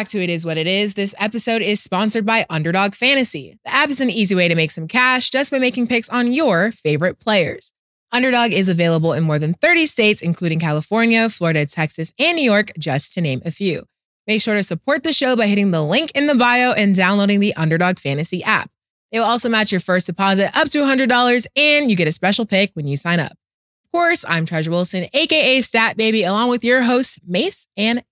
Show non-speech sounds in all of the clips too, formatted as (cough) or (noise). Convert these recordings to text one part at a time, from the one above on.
back to It Is What It Is. This episode is sponsored by Underdog Fantasy. The app is an easy way to make some cash just by making picks on your favorite players. Underdog is available in more than 30 states, including California, Florida, Texas, and New York, just to name a few. Make sure to support the show by hitting the link in the bio and downloading the Underdog Fantasy app. They will also match your first deposit up to $100, and you get a special pick when you sign up. Of course, I'm Treasure Wilson, aka Stat Baby, along with your hosts, Mase and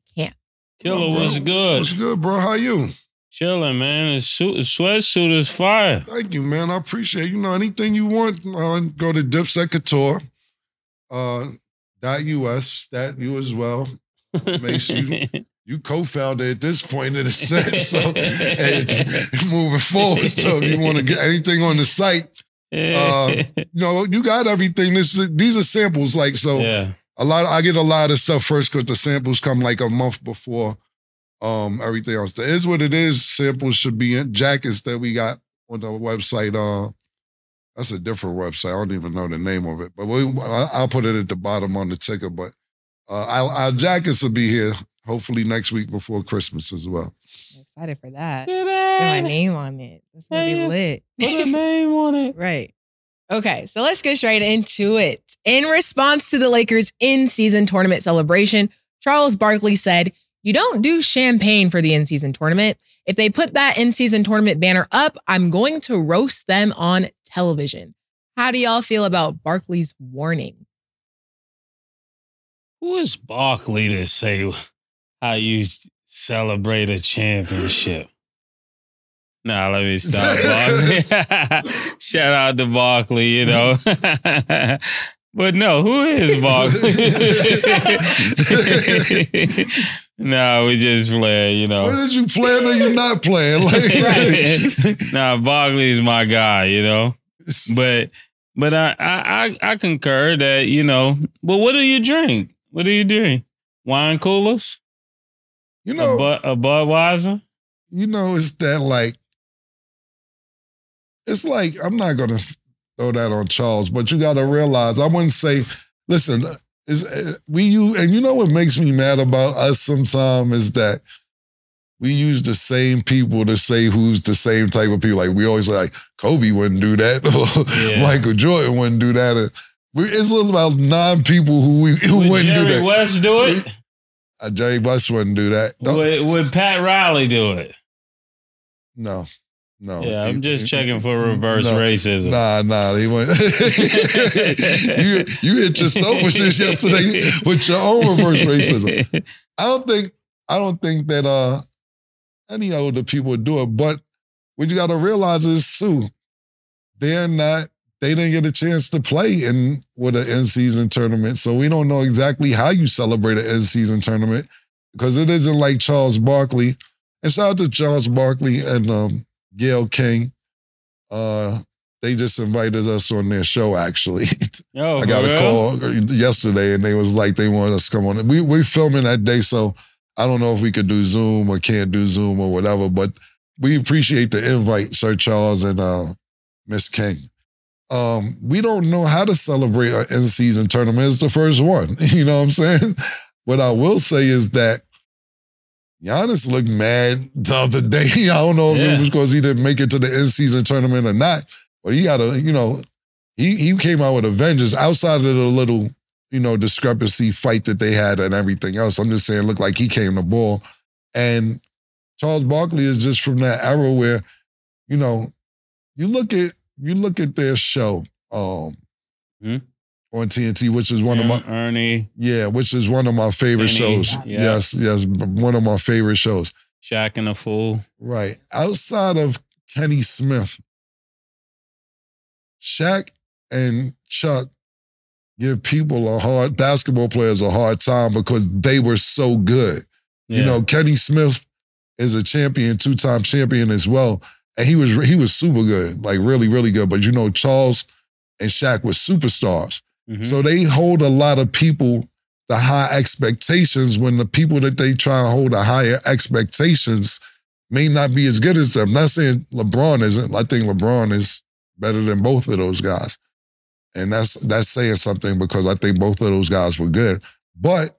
Killa bro. was good. What's good, bro? How you? Chilling, man. The suit, sweatsuit is fire. Thank you, man. I appreciate it. You know, anything you want, uh, go to Dipset Couture, uh, dot US, that you as well. (laughs) Makes you you co-founder at this point in the set, (laughs) so and (laughs) moving forward. So if you want to get anything on the site, uh, you know, you got everything. This these are samples, like so. yeah. A lot. I get a lot of stuff first because the samples come like a month before um everything else. The is what it is. Samples should be in jackets that we got on the website. Uh, that's a different website. I don't even know the name of it, but we, I- I'll put it at the bottom on the ticker. But uh, our, our jackets will be here hopefully next week before Christmas as well. I'm excited for that. Get Get my name on it. That's gonna be lit. Put a name on it. (laughs) Right. Okay, so let's get straight into it. In response to the Lakers' in season tournament celebration, Charles Barkley said, You don't do champagne for the in season tournament. If they put that in season tournament banner up, I'm going to roast them on television. How do y'all feel about Barkley's warning? Who is Barkley to say how you celebrate a championship? Nah, let me stop. (laughs) (laughs) Shout out to Barkley, you know. (laughs) but no, who is Barkley? nah, we just play, you know. Where did you plan or you not playing? Like, nah, Barkley's my guy, you know. But but I, I I concur that you know. But what do you drink? What do you drink? Wine coolers? you A, know, a Budweiser? you know, it's that like, it's like I'm not gonna throw that on Charles, but you got to realize I wouldn't say, listen, is we you and you know what makes me mad about us sometimes is that we use the same people to say who's the same type of people. Like we always like Kobe wouldn't do that, or (laughs) Yeah. Michael Jordan wouldn't do that. And we, it's about nine people who we who Would wouldn't Jerry do that. West do it? Uh, Jerry West wouldn't do that. Would, would Pat Riley do it? no, no. Yeah, He- I'm just he- checking for reverse no. racism. Nah, nah, he went. (laughs) you you hit your selfishness (laughs) yesterday with your own reverse racism. I don't think I don't think that uh any older people would do it, but what you got to realize is too, they're not. They didn't get a chance to play in with an in season tournament, so we don't know exactly how you celebrate an in season tournament because it isn't like Charles Barkley. And shout out to Charles Barkley and um, Gayle King. Uh, they just invited us on their show. Actually, (laughs) Oh, I got a call yesterday, and they was like they wanted us to come on. We we filming that day, so I don't know if we could do Zoom or can't do Zoom or whatever. But we appreciate the invite, Sir Charles and uh, Miss King. Um, we don't know how to celebrate an in season tournament. It's the first one. (laughs) You know what I'm saying? What I will say is that Giannis looked mad the other day. (laughs) I don't know if Yeah. it was because he didn't make it to the end season tournament or not, but he got a, you know, he he came out with a vengeance outside of the little, you know, discrepancy fight that they had and everything else. I'm just saying, looked like he came to ball. And Charles Barkley is just from that era where, you know, you look at you look at their show um Hmm? On TNT, which is one of my Ernie, yeah, which is one of my favorite Benny, shows. yeah. Yes, yes, one of my favorite shows. Shaq and the Fool. Right. Outside of Kenny Smith, Shaq and Chuck give people a hard basketball players a hard time because they were so good. You know, Kenny Smith is a champion, two-time champion as well. And he was he was super good, like really, really good. But you know, Charles and Shaq were superstars. Mhm. So they hold a lot of people to high expectations when the people that they try to hold to higher expectations may not be as good as them. not saying LeBron isn't. I think LeBron is better than both of those guys. And that's that's saying something because I think both of those guys were good. But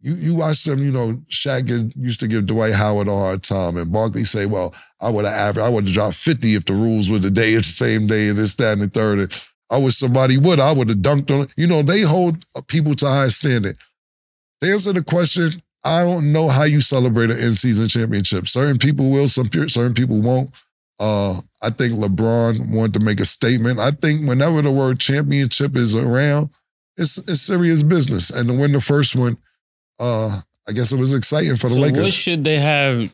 you you watch them, you know, Shaq used to give Dwight Howard a hard time, and Barkley say, "Well, I would have averaged, I would have dropped fifty if the rules were the day, it's (laughs) the same day, and this, that, and the third. And I wish somebody would, I would have dunked on. it. You know, they hold people to high standard. To answer the question, I don't know how you celebrate an in-season championship. Certain people will, some certain people won't. Uh, I think LeBron wanted to make a statement. I think whenever the word championship is around, it's it's serious business. And to win the first one, uh, I guess it was exciting for the So Lakers. what should they have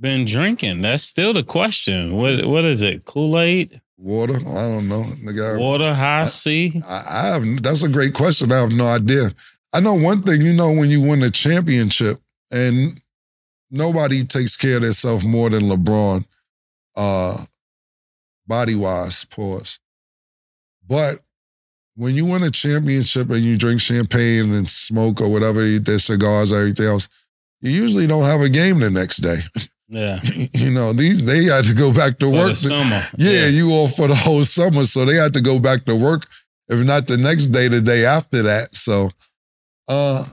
been drinking? That's still the question. What what is it? Kool Aid, Water? I don't know. Nigga, water, high C? I, I have that's a great question. I have no idea. I know one thing, you know, when you win a championship, and nobody takes care of themselves more than LeBron, uh, body wise, pause. But when you win a championship and you drink champagne and smoke or whatever, there's cigars, everything else, you usually don't have a game the next day. (laughs) Yeah, (laughs) you know, these they had to go back to for work. summer. Yeah, you off for the whole summer, so they had to go back to work. If not the next day, the day after that. So, uh,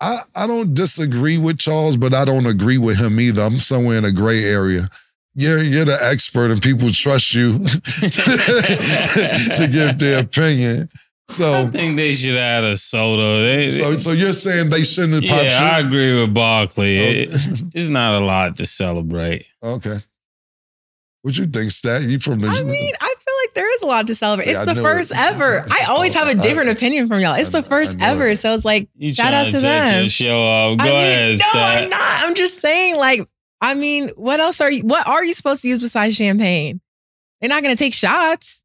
I I don't disagree with Charles, but I don't agree with him either. I'm somewhere in a gray area. You're you're the expert, and people trust you (laughs) (laughs) to give their opinion. I think they should add a soda. They, so so you're saying they shouldn't have popped yeah, I shit? agree with Barkley. It- (laughs) it's not a lot to celebrate. okay. What you think, Stat? You from the? I mean, I feel like there is a lot to celebrate. See, It's I the first it. ever. (laughs) I always have a different opinion from y'all. It's I the first ever. it. So it's like, You Shout out to to them. your show up. Go I mean, ahead, no, Stat. I'm not. I'm just saying, like, I mean, what else are you? What are you supposed to use besides champagne? They're not going to take shots.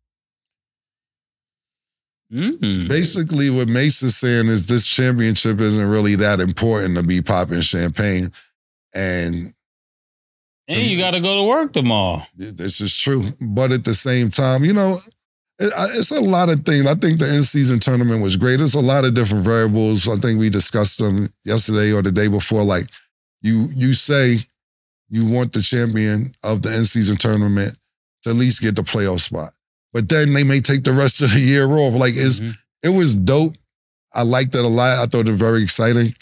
Mm. basically what Mase is saying is this championship isn't really that important to be popping champagne. And And you got to go to work tomorrow. this is true. But at the same time, you know, it- it's a lot of things. I think the in season tournament was great. There's a lot of different variables. I think we discussed them yesterday or the day before. Like you, you say you want the champion of the in season tournament to at least get the playoff spot, but then they may take the rest of the year off. Like it's Mhm. it was dope. I liked it a lot. I thought it was very exciting.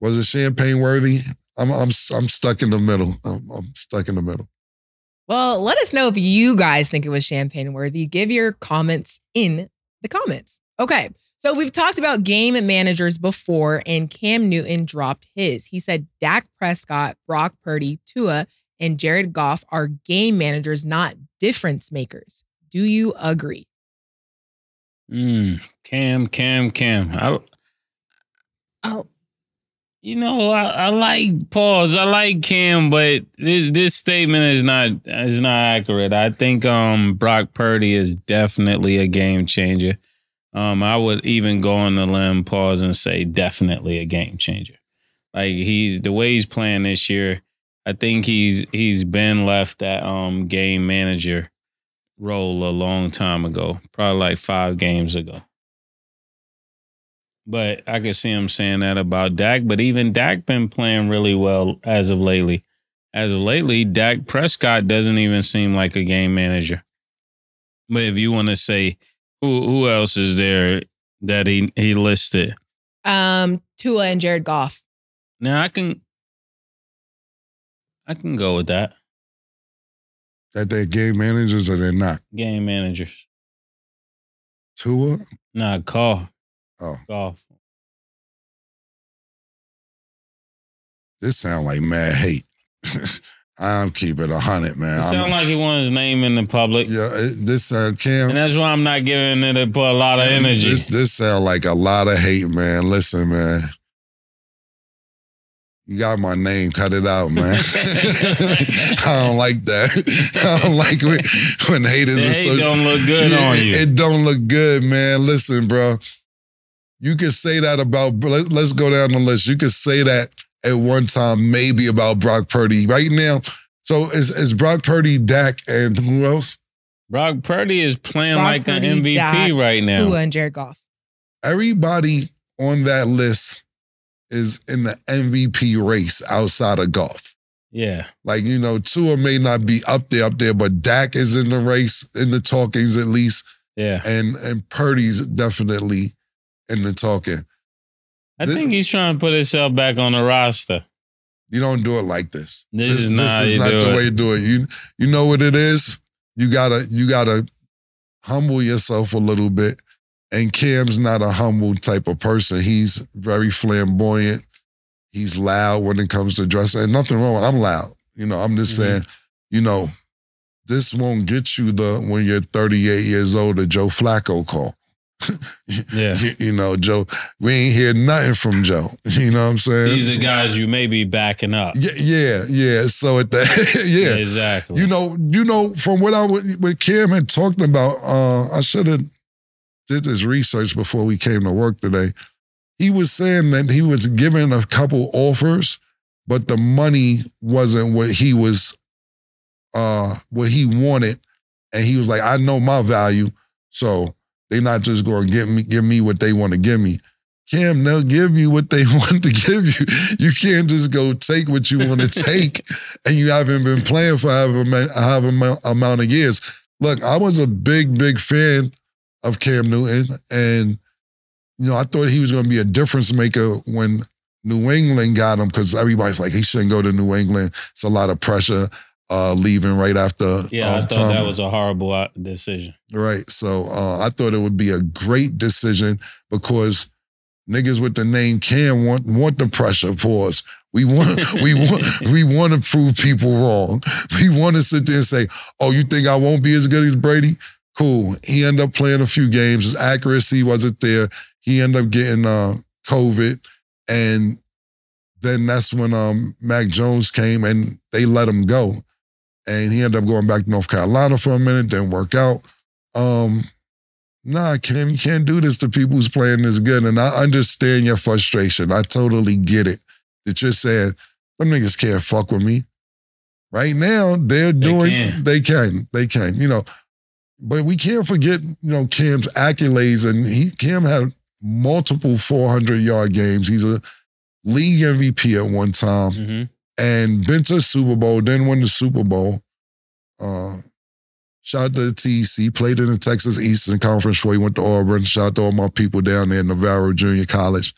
Was it champagne worthy? I'm I'm I'm stuck in the middle. I'm, I'm stuck in the middle. Well, let us know if you guys think it was champagne worthy. Give your comments in the comments. Okay. So we've talked about game managers before, and Cam Newton dropped his. He said Dak Prescott, Brock Purdy, Tua, and Jared Goff are game managers, not difference makers. Do you agree? Mm. Cam, Cam, Cam. I, Oh, you know, I, I like pause. I like Cam, but this this statement is not is not accurate. I think um Brock Purdy is definitely a game changer. Um, I would even go on the limb, pause, and say definitely a game changer. Like he's the way he's playing this year. I think he's he's been left that um game manager role a long time ago, probably like five games ago. But I could see him saying that about Dak. But even Dak been playing really well as of lately. As of lately, Dak Prescott doesn't even seem like a game manager. But if you want to say who who else is there that he he listed, um, Tua and Jared Goff. now I can I can go with that. That they're game managers or they're not. Game managers, Tua, not Goff. Oh. Goff. this sound like mad hate. (laughs) I'm keeping a hundred, man. It I'm- sound like he wants his name in the public, yeah, it, this uh, Cam. and that's why I'm not giving it a, put a lot of energy. This this sound like a lot of hate, man. Listen, man. You got my name. Cut it out, man. (laughs) I don't like that. (laughs) I don't like when, when haters The hate so. don't look good Yeah, on it- you. It, don't look good, man. Listen, bro. You could say that about. let- Let's go down the list. You could say that at one time, maybe about Brock Purdy. Right now, so is is Brock Purdy, Dak, and who else? Brock Purdy is playing Brock like Purdy, an MVP Dak, right now. Tua and Jared Goff. everybody on that list is in the MVP race outside of Goff. Yeah. Like, you know, Tua may not be up there, up there, but Dak is in the race, in the talkings at least. Yeah. And and Purdy's definitely in the talking. I This- think he's trying to put himself back on the roster. You don't do it like this. This is not how you not the it. way you do it. You you know what it is? You gotta you gotta humble yourself a little bit. And Cam's not a humble type of person. He's very flamboyant. He's loud when it comes to dressing. And nothing wrong. I'm loud. You know, I'm just Mhm. saying, you know, this won't get you the when you're 38 years old, the Joe Flacco call. (laughs) Yeah. You, you know, Joe, we ain't hear nothing from Joe. (laughs) You know what I'm saying? These are guys you may be backing up. Yeah, yeah, yeah. So at the (laughs) yeah, Exactly. you know, you know, from what I would- what Kim had talked about, uh, I should have did this research before we came to work today. He was saying that he was given a couple offers, but the money wasn't what he was, uh, what he wanted, and he was like, "I know my value, so they're not just going to give me give me what they want to give me." Cam, they'll give you what they (laughs) want to give you. You can't just go take what you want to (laughs) take and you haven't been playing for however, however amount of years. Look, I was a big, big fan of Cam Newton, and you know I thought he was going to be a difference maker when New England got him because everybody's like he shouldn't go to New England. It's a lot of pressure uh, leaving right after. yeah, I um, thought Tom- that was a horrible uh, decision. Right. So uh, I thought it would be a great decision because niggas with the name Cam want want the pressure for us. We want we (laughs) want we want to prove people wrong. We want to sit there and say, "Oh, you think I won't be as good as Brady?" Cool. He ended up playing a few games. His accuracy wasn't there. He ended up getting uh, COVID, and then that's when um, Mac Jones came and they let him go, and he ended up going back to North Carolina for a minute. Didn't work out. Um, nah, Cam, you can't do this to people who's playing this good. And I understand your frustration. I totally get it. That you're saying, them niggas can't fuck with me. Right now, they're doing, can. they can, they can, you know. But we can't forget, you know, Cam's accolades. And he Cam had multiple 400 yard games. He's a league MVP at one time hmm and been to the Super Bowl, then won the Super Bowl. Uh, shout out to the TEC, played in the Texas Eastern Conference before he went to Auburn. Shout out to all my people down there in Navarro Junior College.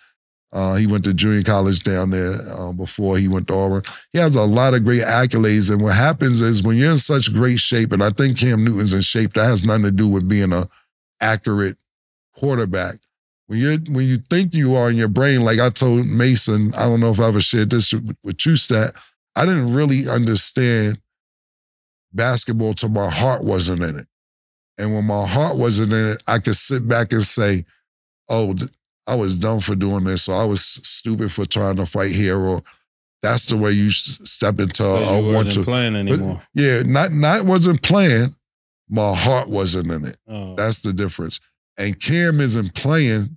Uh, he went to junior college down there uh, before he went to Auburn. He has a lot of great accolades. And what happens is when you're in such great shape, and I think Cam Newton's in shape, that has nothing to do with being a accurate quarterback. When you when you think you are in your brain, like I told Mason, I don't know if I ever shared this with, you, Stat. I didn't really understand basketball till my heart wasn't in it. And when my heart wasn't in it, I could sit back and say, oh, I was dumb for doing this, or I was stupid for trying to fight here, or that's the way you step into Because a you want wasn't to. playing But, anymore. yeah, not not wasn't playing. My heart wasn't in it. oh. That's the difference. And Cam isn't playing,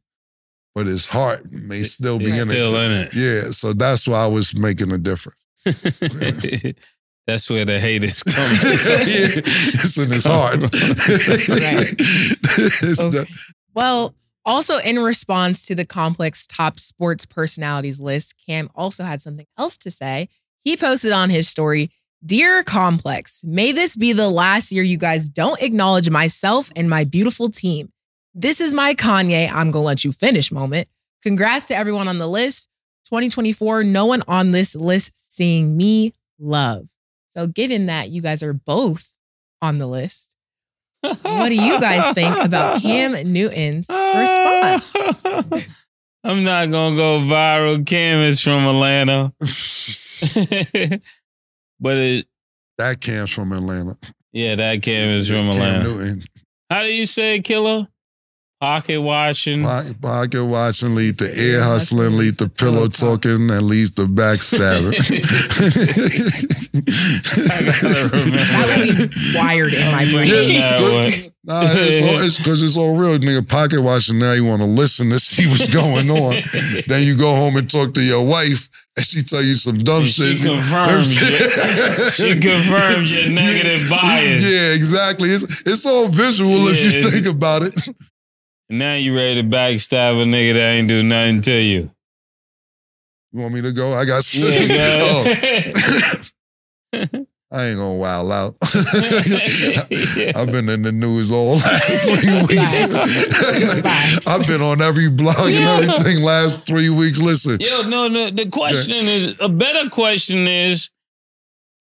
but his heart may still be in still it. in it. Yeah, so that's why I was making a difference. (laughs) That's where the hate is (laughs) yeah, coming. it's in his (laughs) heart. Right. It's Okay. the- Well, also in response to the complex top sports personalities list, Cam also had something else to say. He posted on his story, Dear Complex, may this be the last year you guys don't acknowledge myself and my beautiful team. This is my Kanye, I'm gonna let you finish moment. Congrats to everyone on the list. 2024, no one on this list seeing me love. So, given that you guys are both on the list, what do you guys think about Cam Newton's response? (laughs) I'm not gonna go viral. Cam is from Atlanta, (laughs) but it, that Cam's from Atlanta. yeah, that Cam is from Cam Atlanta. Newton. How do you say, Killa? Pocket watching. Pocket, pocket watching lead to Ear air hustling, lead to pillow talking, and leads to backstabbing. I (laughs) gotta remember. That would be wired in my brain. Yeah. Nah, it's all, it's because it's all real, nigga. Pocket watching. Now you want to listen to see what's going on. (laughs) then you go home and talk to your wife, and she tell you some dumb And she shit. confirms it. (laughs) She confirms your negative bias. Yeah, exactly. It's it's all visual if you think about it. Now you ready to backstab a nigga that ain't do nothing to you. You want me to go? I got Yeah, (laughs) oh. go. (laughs) I ain't gonna wild out. (laughs) I've been in the news all last three weeks. Facts. I've been on every blog Yeah. and everything last three weeks. Listen, Yo, no, no. The question is a better question is,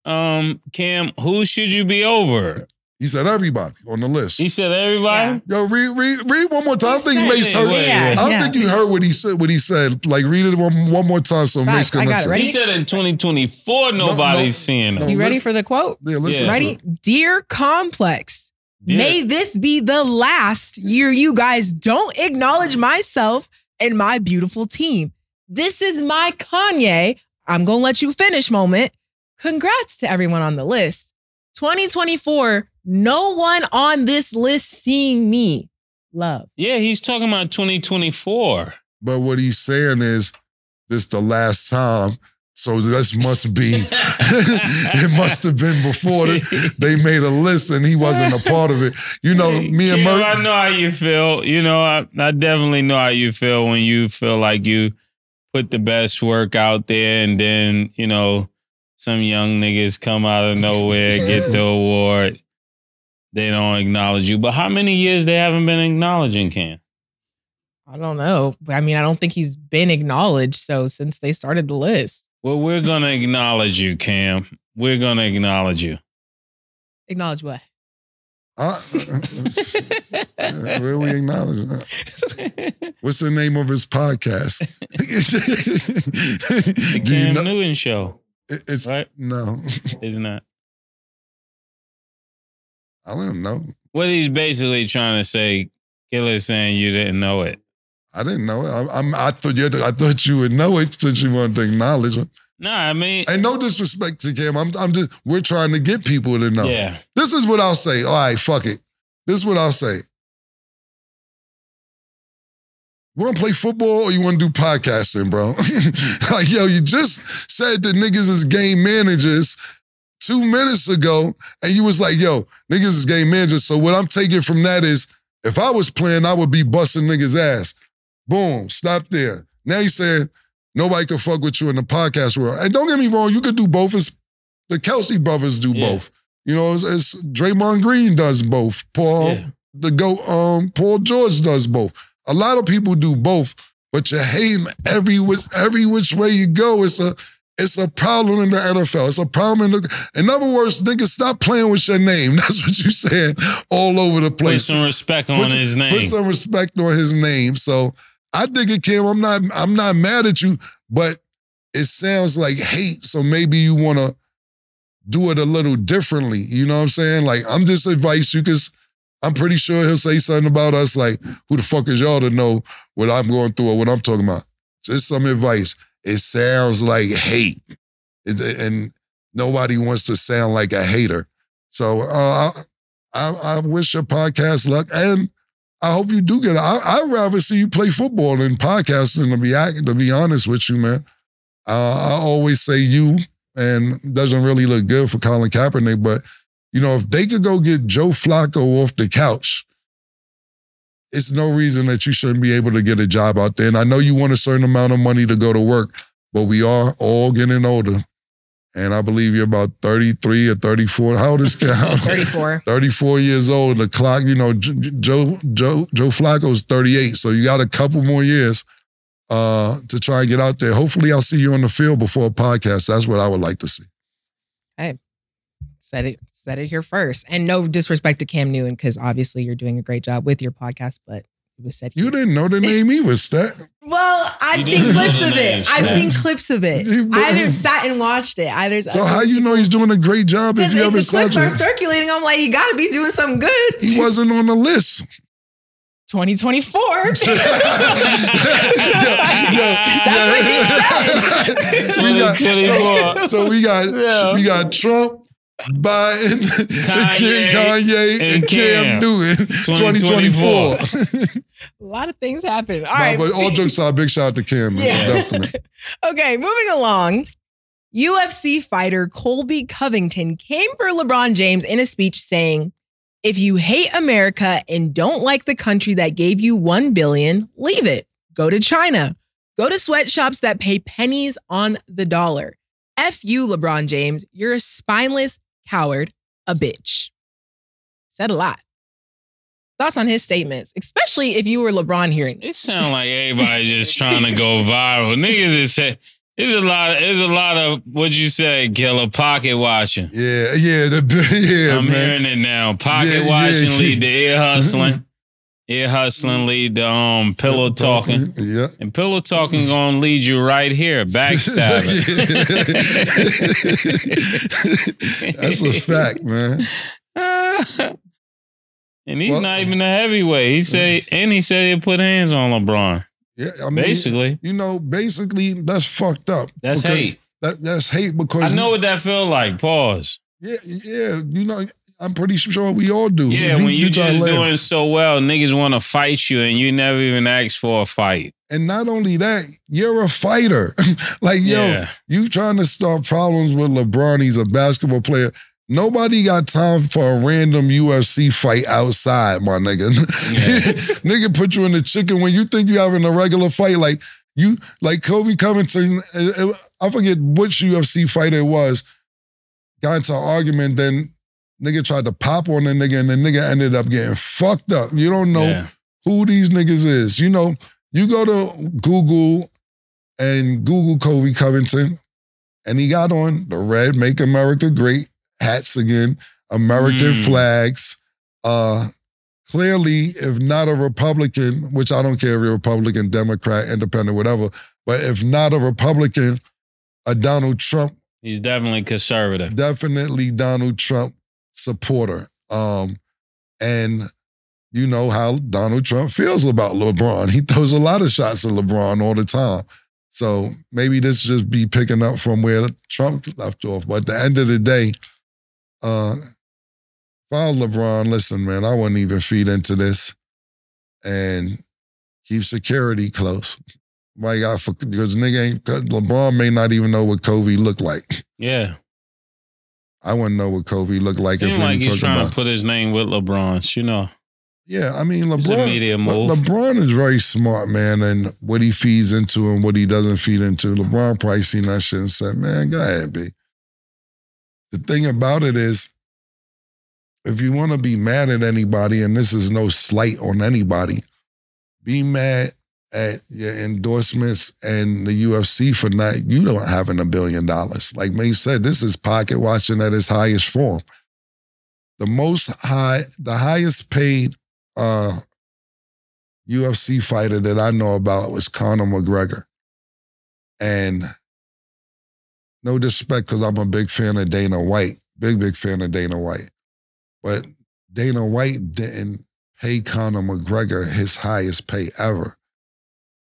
um, Cam, who should you be over? He said everybody on the list. He said everybody. Yo, read, read, read one more time. I think Mase heard. Yeah, I don't yeah. think you heard what he said. What he said. Like read it one, one more time so Mase Facts, can I got it. Ready? He said in 2024 nobody's no, seeing no. him. You ready for the quote? Yeah, listen. Yeah. Ready? Dear Complex, Yeah. may this be the last year you guys don't acknowledge myself and my beautiful team. This is my Kanye. I'm going to let you finish moment. Congrats to everyone on the list. 2024, no one on this list seeing me. Love. Yeah, he's talking about 2024. But what he's saying is, this the last time. So this must be. (laughs) it must have been before the, they made a list and he wasn't a part of it. You know, (laughs) me and Murray. I know how you feel. You know, I, I definitely know how you feel when you feel like you put the best work out there and then, you know, some young niggas come out of nowhere, get the (laughs) award. They don't acknowledge you. But how many years they haven't been acknowledging Cam? I don't know. I mean, I don't think he's been acknowledged. So since they started the list, Well, we're gonna acknowledge you, Cam. We're gonna acknowledge you. acknowledge what? I, where we acknowledge that? What's the name of his podcast? The (laughs) Do you Cam know? Newton show, It's right? no. Isn't that? I don't know. What he's basically trying to say, Killa saying you didn't know it. I didn't know it. I, I'm, I thought you. I thought you would know it since you wanted to acknowledge it. Nah, I mean, And no disrespect to Cam. I'm, I'm just. We're trying to get people to know. yeah. This is what I'll say. All right, fuck it. This is what I'll say. You want to play football or you want to do podcasting, bro? (laughs) like, yo, you just said that niggas is game managers two minutes ago, and you was like, yo, niggas is game managers. So what I'm taking from that is, if I was playing, I would be busting niggas' ass. Boom, stop there. Now you saying nobody can fuck with you in the podcast world. And don't get me wrong, you could do both. It's, the Kelce brothers do Yeah. both. You know, it's, it's Draymond Green does both. Paul, Yeah. the go, um, Paul George does both. A lot of people do both, but you're hating every which every which way you go. It's a it's a problem in the NFL. It's a problem in the. In other words, niggas, stop playing with your name. (laughs) That's what you saying all over the place. Put some respect on Put- his name. Put some respect on his name. So I dig it, Kim. I'm not I'm not mad at you, but it sounds like hate. So maybe you want to do it a little differently. You know what I'm saying? Like I'm just advice you cause I'm pretty sure he'll say something about us like, who the fuck is y'all to know what I'm going through or what I'm talking about? Just some advice. It sounds like hate. It- and nobody wants to sound like a hater. So uh, I, I, wish your podcast luck. And I hope you do get it. I, I'd rather see you play football than podcasting, to be, to be honest with you, man. Uh, I always say you, and doesn't really look good for Colin Kaepernick, but you know, if they could go get Joe Flacco off the couch, it's no reason that you shouldn't be able to get a job out there. And I know you want a certain amount of money to go to work, but we are all getting older. And I believe you're about 33 or 34. How old is Cal? 34. (laughs) 34 years old. The clock, you know, Joe Joe Joe Flacco's 38, so you got a couple more years uh, to try and get out there. Hopefully, I'll see you on the field before a podcast. That's what I would like to see. Said it said it here first. And no disrespect to Cam Newton, because obviously you're doing a great job with your podcast, but it was said You here. didn't know the name either, Stat. Well, I've You seen clips the of name, it. I've Stat. seen clips of it. You- I either sat and watched it. Either So how you know he's doing a great job if Because you if ever the saw clips are circulating, I'm like, you got to be doing something good. He wasn't on the list. 2024. (laughs) (laughs) That's Yeah, what he said. We got- 2024. So we got Yeah. we got Trump, Biden, Kanye, Kanye, and, and Cam Cam. Newton. 2024. 2024. (laughs) A lot of things happen. All Nah, right. but all jokes aside, big shout out to Cam. Yeah. (laughs) Okay, moving along. UFC fighter Colby Covington came for LeBron James in a speech saying, "If you hate America and don't like the country that gave you 1 billion, leave it. Go to China. Go to sweatshops that pay pennies on the dollar. F you, LeBron James. You're a spineless coward, a bitch. Said a lot. Thoughts on his statements, especially if you were LeBron hearing It sounds like everybody just (laughs) trying to go viral. Niggas is say there's a lot of there's a lot of what you say, Killa pocket watching. Yeah, yeah, the (laughs) yeah, I'm man. hearing it now. Pocket Yeah, yeah, watching yeah. lead to ear hustling. (laughs) ear hustling lead to um pillow talking. Yeah. And pillow talking (laughs) gonna lead you right here, backstabbing. (laughs) That's a fact, man. (laughs) and he's Well- not even a heavyweight. He say and he said he put hands on LeBron. Yeah, I mean, Basically. you know, basically that's fucked up. That's hate. That, that's hate because I know what that felt like. Pause. Yeah, yeah. You know, I'm pretty sure we all do. Yeah, when you try to just doing so well, niggas want to fight you, and you never even asked for a fight. And not only that, you're a fighter. (laughs) like, yo, Yeah. you trying to start problems with LeBron. He's a basketball player. Nobody got time for a random UFC fight outside, my nigga. (laughs) Yeah. nigga put you in the chicken when you think you having a regular fight. Like you, like Colby Covington. uh, uh, I forget which UFC fight it was. Got into an argument, then nigga tried to pop on the nigga, and the nigga ended up getting fucked up. You don't know Yeah. who these niggas is. You know, you go to Google and Google Colby Covington, and he got on the red Make America Great hats again, American Mm. flags. Uh clearly, if not a Republican, which I don't care if you're Republican, Democrat, Independent, whatever, but if not a Republican, a Donald Trump He's definitely conservative. definitely Donald Trump supporter. Um, and you know how Donald Trump feels about LeBron. He throws a lot of shots at LeBron all the time. So maybe this just be picking up from where Trump left off. But at the end of the day, uh, was LeBron, listen, man, I wouldn't even feed into this and keep security close. My God, because nigga ain't, LeBron may not even know what Colby looked like. Yeah. I wouldn't know what Colby looked like if Seems we like he's trying about. to put his name with LeBron's. You know, yeah, I mean LeBron. media Le- move. LeBron is very smart, man, and what he feeds into and what he doesn't feed into. LeBron probably seen that shit and said, "Man, go ahead, B." The thing about it is, if you want to be mad at anybody, and this is no slight on anybody, be mad at your endorsements and the UFC for not you don't having a billion dollars. Like May said, this is pocket watching at its highest form. The most high, the highest paid uh UFC fighter that I know about was Conor McGregor. And no disrespect, because I'm a big fan of Dana White, big, big fan of Dana White. But Dana White didn't pay Conor McGregor his highest pay ever.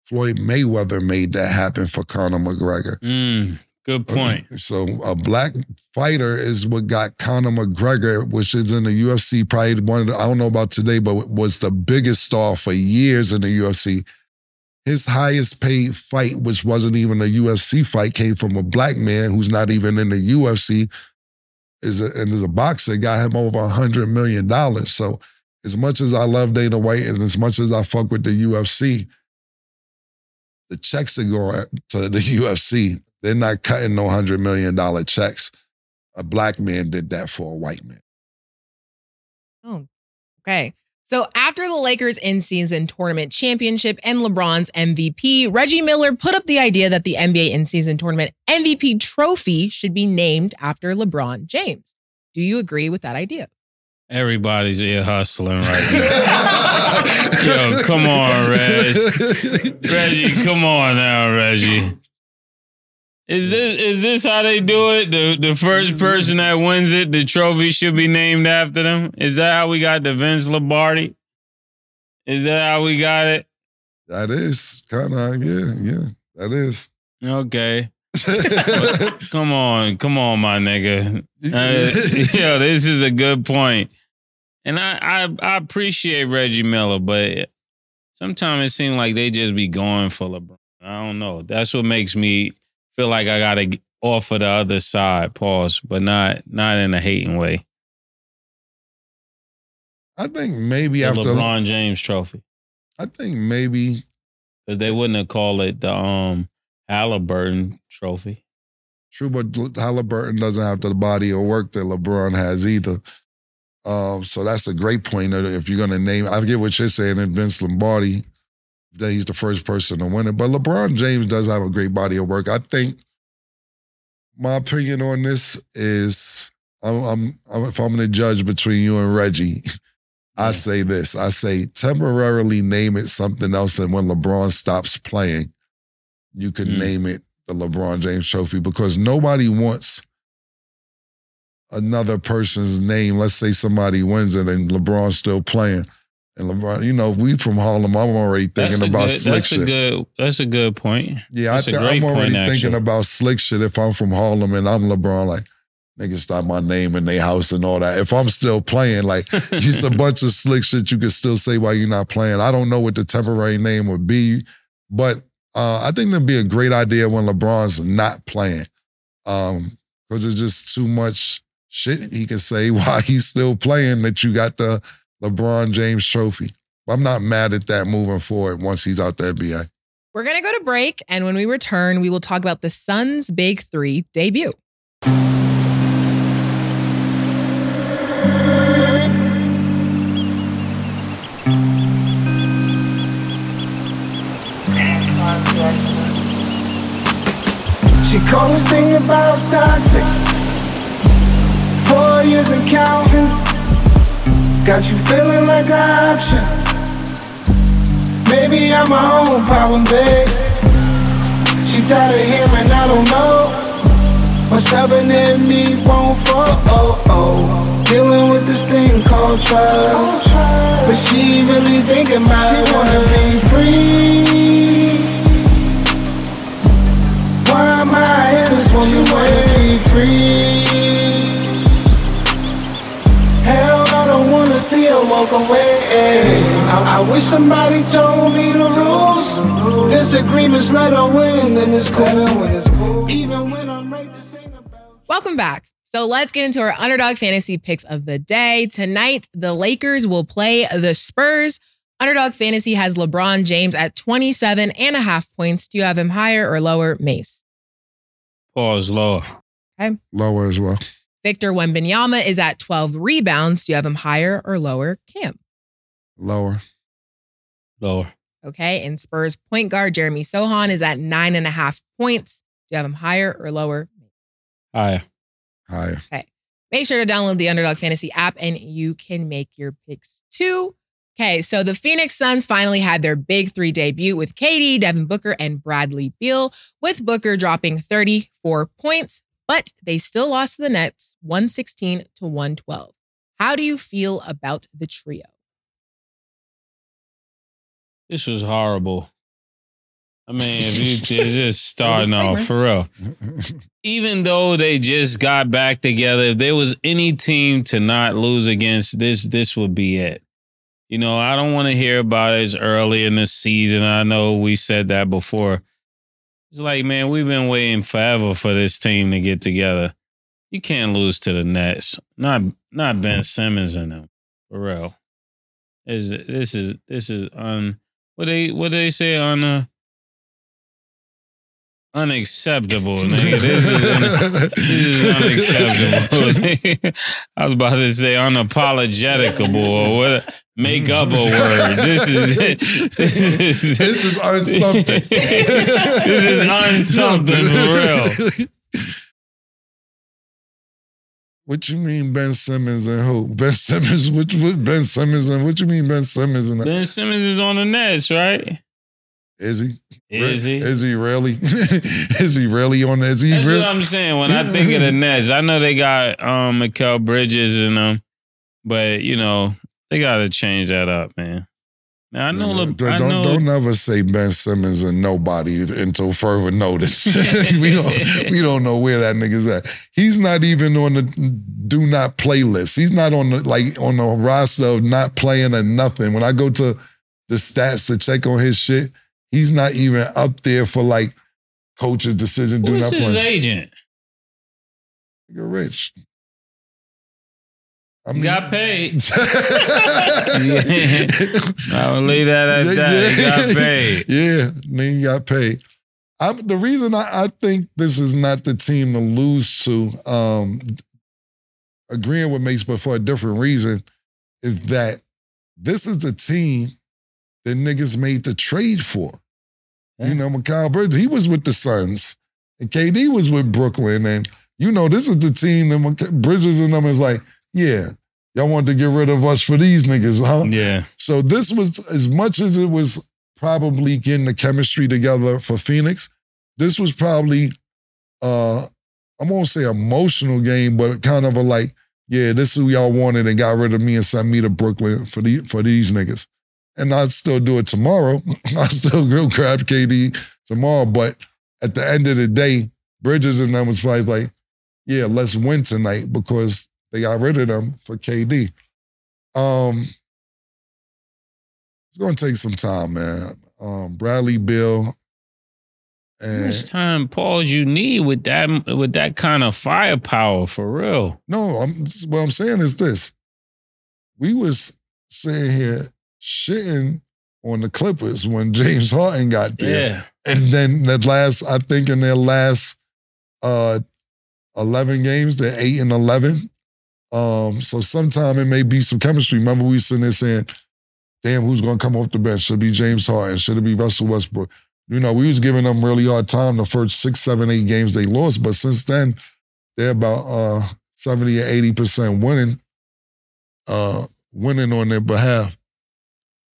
Floyd Mayweather made that happen for Conor McGregor. Mm, good point. So a black fighter is what got Conor McGregor, which is in the UFC, probably one of the, I don't know about today, but was the biggest star for years in the UFC. His highest paid fight, which wasn't even a UFC fight, came from a black man who's not even in the UFC, is a, and is a boxer, got him over a hundred million dollars. So as much as I love Dana White and as much as I fuck with the UFC, the checks are going to the (laughs) UFC. They're not cutting no hundred million dollar checks. A black man did that for a white man. Oh, okay. So after the Lakers in-season tournament championship and LeBron's MVP, Reggie Miller put up the idea that the NBA in-season tournament MVP trophy should be named after LeBron James. Do you agree with that idea? Everybody's ear hustling right now. (laughs) Yo, come on, Reg. Reggie, come on now, Reggie. Is this is this how they do it? The the first person that wins it, the trophy should be named after them. Is that how we got the Vince Lombardi? Is that how we got it? That is kind of yeah, yeah. That is. Okay. (laughs) Come on, come on, my nigga. Uh, yo, this is a good point. And I, I I appreciate Reggie Miller, but sometimes it seems like they just be going for LeBron. I don't know. That's what makes me feel like I gotta offer the other side, pause, but not not in a hating way. I think maybe The after LeBron James trophy. I think maybe Because they wouldn't have called it the um Halliburton trophy. True, but Halliburton doesn't have the body of work that LeBron has either. Um, so that's a great point. If you're gonna name, I get what you're saying. And Vince Lombardi, that he's the first person to win it. But LeBron James does have a great body of work. I think my opinion on this is, I'm, I'm, I'm if I'm gonna judge between you and Reggie, (laughs) I say this. I say temporarily name it something else, and when LeBron stops playing, you can Mm. name it the LeBron James Trophy because nobody wants another person's name. Let's say somebody wins it and LeBron's still playing. And LeBron, you know, we from Harlem, I'm already thinking about good, slick that's shit. a good that's a good point. yeah, I that's a th- I'm already point, thinking actually. about slick shit if I'm from Harlem and I'm LeBron, like, niggas stop my name in their house and all that. If I'm still playing, like, (laughs) just a bunch of slick shit you could still say while you're not playing. I don't know what the temporary name would be, but uh, I think that'd be a great idea when LeBron's not playing. Um, because it's just too much shit he can say (laughs) while he's still playing that you got the LeBron James trophy. I'm not mad at that moving forward once he's out the NBA. We're to go to break. And when we return, we will talk about the Suns' Big Three debut. This thing about toxic. Four years and counting. Got you feeling like an option. Maybe I'm my own problem, babe. She tired of hearing I don't know. What's happening in me won't fall. Oh, oh. Dealing with this thing called trust. But she really thinking about it. She wanna be free. Wanna be free? Hell, I don't wanna see her walk away. I, I wish somebody told me the rules. Disagreements let her win, it's cool. Even when I'm right, about. Welcome back. So let's get into our underdog fantasy picks of the day. Tonight, the Lakers will play the Spurs. Underdog fantasy has LeBron James at 27 and a half points. Do you have him higher or lower, Mase? Oh, Pause lower. Okay. Lower as well. Victor Wembanyama is at 12 rebounds. Do you have him higher or lower, Cam? Lower. Lower. Okay. And Spurs point guard Jeremy Sochan is at nine and a half points. Do you have him higher or lower? Higher. Higher. Okay. Make sure to download the Underdog Fantasy app and you can make your picks too. Okay, so the Phoenix Suns finally had their big three debut with KD, Devin Booker, and Bradley Beal, with Booker dropping 34 points, but they still lost to the Nets 116 to 112. How do you feel about the trio? This was horrible. I mean, if you (laughs) just starting off for real. Even though they just got back together, if there was any team to not lose against, this this would be it. You know, I don't want to hear about it as early in the season. I know we said that before. It's like, man, we've been waiting forever for this team to get together. You can't lose to the Nets. Not not Ben Simmons and them. For real. Is this is this is un what they what they say on uh unacceptable, (laughs) nigga. This is un- this is unacceptable. (laughs) I was about to say unapologeticable or what make up a word. This is (laughs) (laughs) this is (laughs) This is unsomething. this is unsomething for real. What you mean Ben Simmons and who? Ben Simmons, what, what Ben Simmons and what you mean Ben Simmons and Ben Simmons is on the Nets, right? is he? Is he? Is he really? is he really on the is he That's really? what I'm saying. When I think of the Nets, I know they got um Mikal Bridges and them, but you know they got to change that up, man. Now I know. Le- don't, I don't, know. don't never say Ben Simmons and nobody until further notice. (laughs) we don't we don't know where that nigga's at. He's not even on the do not playlist. He's not on the like on the roster of not playing or nothing. When I go to the stats to check on his shit, he's not even up there for like coach's decision. Do Who's not his play. agent? You're rich. I He got paid. yeah. I will leave that at that. He got paid. (laughs) Yeah, nigga got paid. I'm, the reason I, I think this is not the team to lose to, um, agreeing with Mase, but for a different reason, is that this is the team that niggas made the trade for. Yeah. You know, Mikal Bridges, he was with the Suns, and KD was with Brooklyn, and you know, this is the team that Bridges and them is like, yeah, y'all wanted to get rid of us for these niggas, huh? Yeah. So this was as much as it was probably getting the chemistry together for Phoenix. This was probably uh I won't say emotional game, but kind of a like, yeah, this is who y'all wanted and got rid of me and sent me to Brooklyn for the for these niggas. And I'd still do it tomorrow. (laughs) I'll still go grab KD tomorrow. But at the end of the day, Bridges and them was probably like, yeah, let's win tonight because they got rid of them for KD. Um, it's gonna take some time, man. Um, Bradley Beal How much time pause you need with that with that kind of firepower for real? no, I'm what I'm saying is this. We was sitting here shitting on the Clippers when (laughs) James Harden got there. Yeah. And then that last, I think in their last uh 11 games, they're 8 and 11. Um, so sometime it may be some chemistry. Remember, we sitting there saying, damn, who's gonna come off the bench? Should it be James Harden? Should it be Russell Westbrook? You know, we was giving them really hard time the first six, seven, eight games they lost, but since then, they're about uh 70 or 80% winning, uh, winning on their behalf.